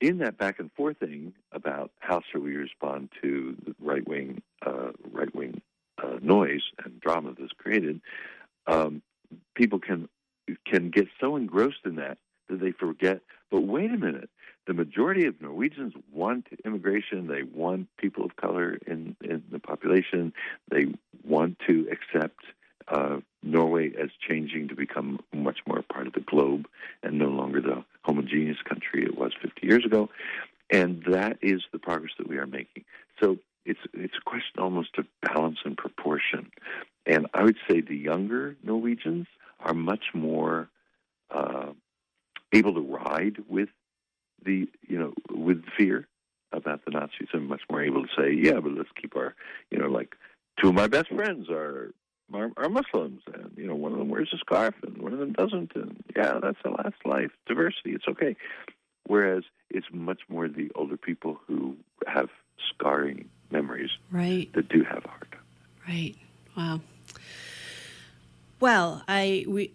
in that back and forth thing about how should we respond to the right wing uh, right wing uh, noise and drama that's created, um, people can can get so engrossed in that that they forget. But wait a minute, the majority of Norwegians want immigration. They want people of color in in the population. They want to accept uh, Norway as changing to become much more part of the globe and no longer the homogeneous country it was 50 years ago. And that is the progress that we are making. So it's it's a question almost of balance and proportion. And I would say the younger Norwegians are much more uh, able to ride with the, you know, with fear about the Nazis and much more able to say, yeah, but let's keep our, you know, like two of my best friends are are, are Muslims, and you know, one of them wears a scarf and one of them doesn't, and yeah, that's the last life. Diversity, it's okay. Whereas it's much more the older people who have scarring memories right. that do have a hard time. Right. Wow. Well, I we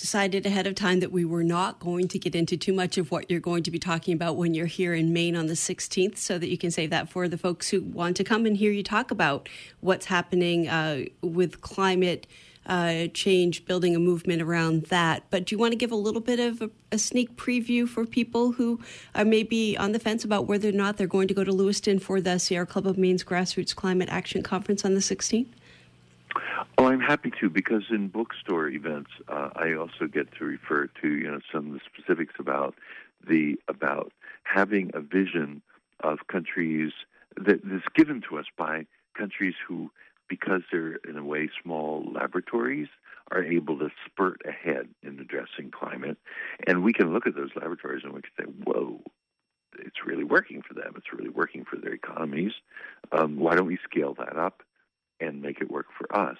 decided ahead of time that we were not going to get into too much of what you're going to be talking about when you're here in Maine on the 16th, so that you can save that for the folks who want to come and hear you talk about what's happening uh, with climate. Uh, change, building a movement around that. But do you want to give a little bit of a, a, sneak preview for people who are maybe on the fence about whether or not they're going to go to Lewiston for the Sierra Club of Maine's Grassroots Climate Action Conference on the 16th? Oh, I'm happy to because in bookstore events, uh, I also get to refer to you know some of the specifics about the about having a vision of countries that is given to us by countries who, because they're in a way small laboratories, are able to spurt ahead in addressing climate, and we can look at those laboratories and we can say, "Whoa, it's really working for them. It's really working for their economies. Um, why don't we scale that up and make it work for us?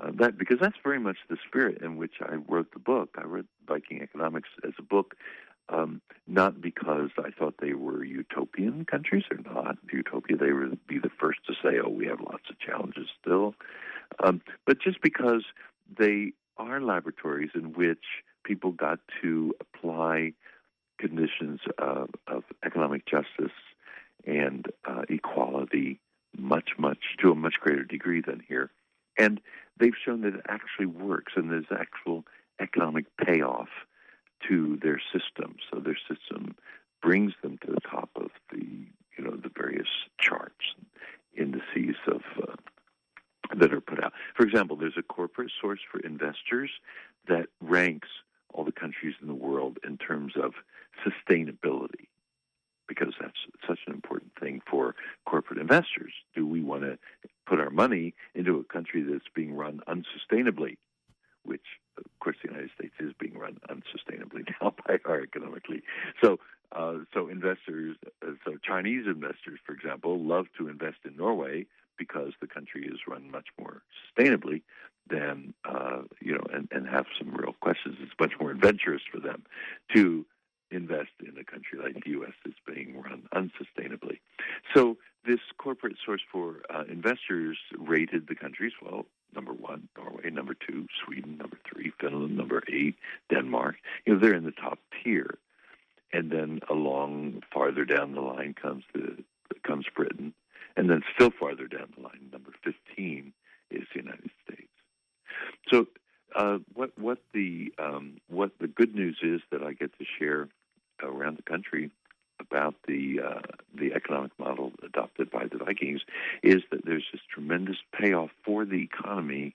Uh, that because that's very much the spirit in which I wrote the book. I wrote Viking Economics as a book, um, not because I thought they were utopian countries. They're not utopia. They would be the first to say, "Oh, we have lots of challenges still," um, but just because they are laboratories in which people got to apply conditions of, of economic justice and uh, equality much, much to a much greater degree than here. And they've shown that it actually works, and there's actual economic payoff to their system. So their system brings them to the top of the, you know, the various charts, and indices of uh, that are put out. For example, there's a corporate source for investors that ranks all the countries in the world in terms of sustainability because that's such an important thing for corporate investors. Do we want to put our money into a country that's being run unsustainably, which, of course, the United States is being run unsustainably now by our economically. So, uh, so investors, uh, so Chinese investors, for example, love to invest in Norway because the country is run much more sustainably than uh, you know, and, and have some real questions. It's much more adventurous for them to invest in a country like the U.S. that's being run unsustainably. So this corporate source for uh, investors rated the countries well. Number one, Norway. Number two, Sweden. Number three, Finland. Number eight, Denmark. You know, they're in the top tier. And then along farther down the line comes the comes Britain, and then still farther down the line, number fifteen is the United States. So, uh, what what the um, what the good news is that I get to share around the country about the uh, the economic model adopted by the Vikings is that there's this tremendous payoff for the economy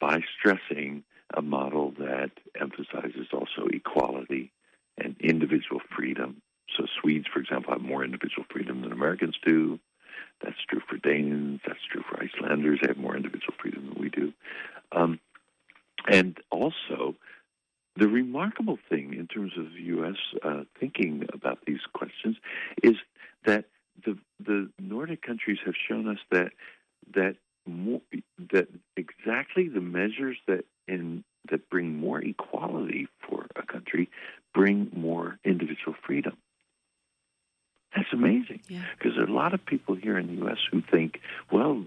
by stressing a model that emphasizes also equality and individual freedom. So Swedes, for example, have more individual freedom than Americans do. That's true for Danes. That's true for Icelanders. They have more individual freedom than we do. Um, and also, the remarkable thing in terms of U.S. Uh, thinking about these questions is that the the Nordic countries have shown us that that more, that exactly the measures that in that bring more equality for a country bring more individual freedom. That's amazing because yeah. there are a lot of people here in the U.S. who think, well,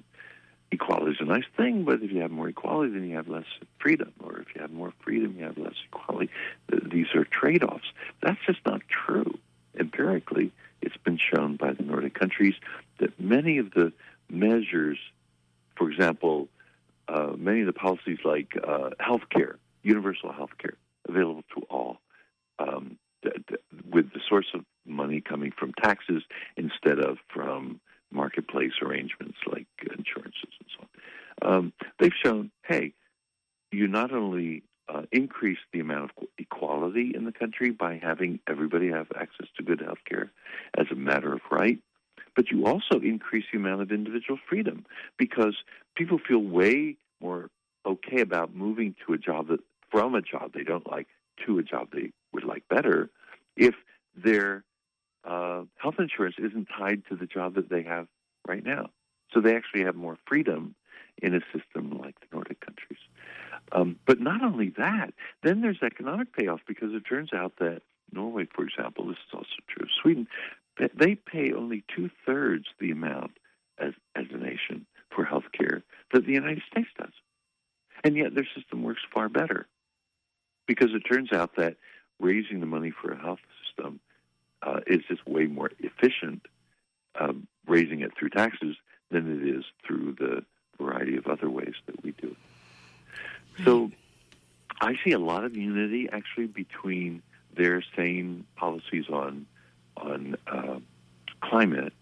equality is a nice thing, but if you have more equality, then you have less freedom, or if you have more freedom, you have less equality. These are trade-offs. That's just not true. Empirically, it's been shown by the Nordic countries that many of the measures, for example, uh, many of the policies like uh, health care, universal health care, available to all, um, with the source of money coming from taxes instead of from marketplace arrangements like insurances and so on. Um, they've shown, hey, you not only uh, increase the amount of equality in the country by having everybody have access to good health care as a matter of right, but you also increase the amount of individual freedom because people feel way more okay about moving to a job that from a job they don't like to a job they would like better if their uh, health insurance isn't tied to the job that they have right now. So they actually have more freedom in a system like the Nordic countries. Um, but not only that, then there's economic payoff because it turns out that for example, this is also true of Sweden, they pay only two thirds the amount as, as a nation for health care that the United States does. And yet their system works far better because it turns out that raising the money for a health system uh, is just way more efficient um, raising it through taxes than it is through the variety of other ways that we do it. So I see a lot of unity actually between their same policies on on uh, climate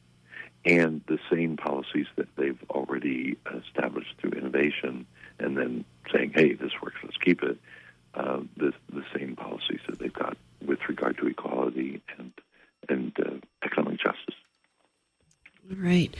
and the same policies that they've already established through innovation, and then saying, "Hey, this works, let's keep it." Uh, the the same policies that they've got with regard to equality and and uh. All right.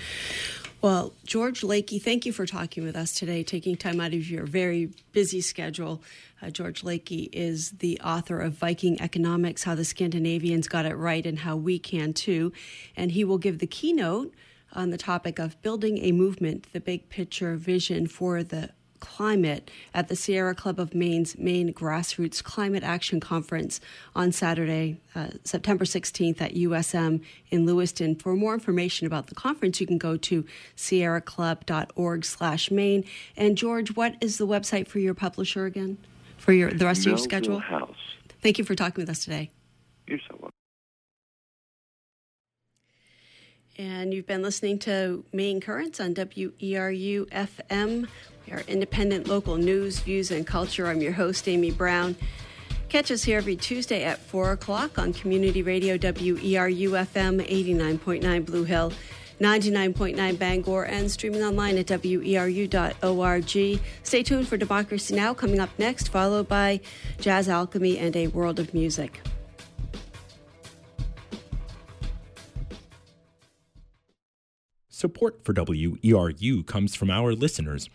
Well, George Lakey, thank you for talking with us today, taking time out of your very busy schedule. Uh, George Lakey is the author of Viking Economics How the Scandinavians Got It Right and How We Can Too. And he will give the keynote on the topic of building a movement, the big picture vision for the climate at the Sierra Club of Maine's Maine Grassroots Climate Action Conference on Saturday, uh, September 16th at USM in Lewiston. For more information about the conference, you can go to sierraclub.org slash Maine. And George, what is the website for your publisher again? For your the rest Melville of your schedule? House. Thank you for talking with us today. You're so welcome. And you've been listening to Maine Currents on WERU FM. We are independent local news, views, and culture. I'm your host, Amy Brown. Catch us here every Tuesday at 4 o'clock on Community Radio WERU FM 89.9 Blue Hill, 99.9 Bangor, and streaming online at weru.org. Stay tuned for Democracy Now! coming up next, followed by Jazz Alchemy and a World of Music. Support for WERU comes from our listeners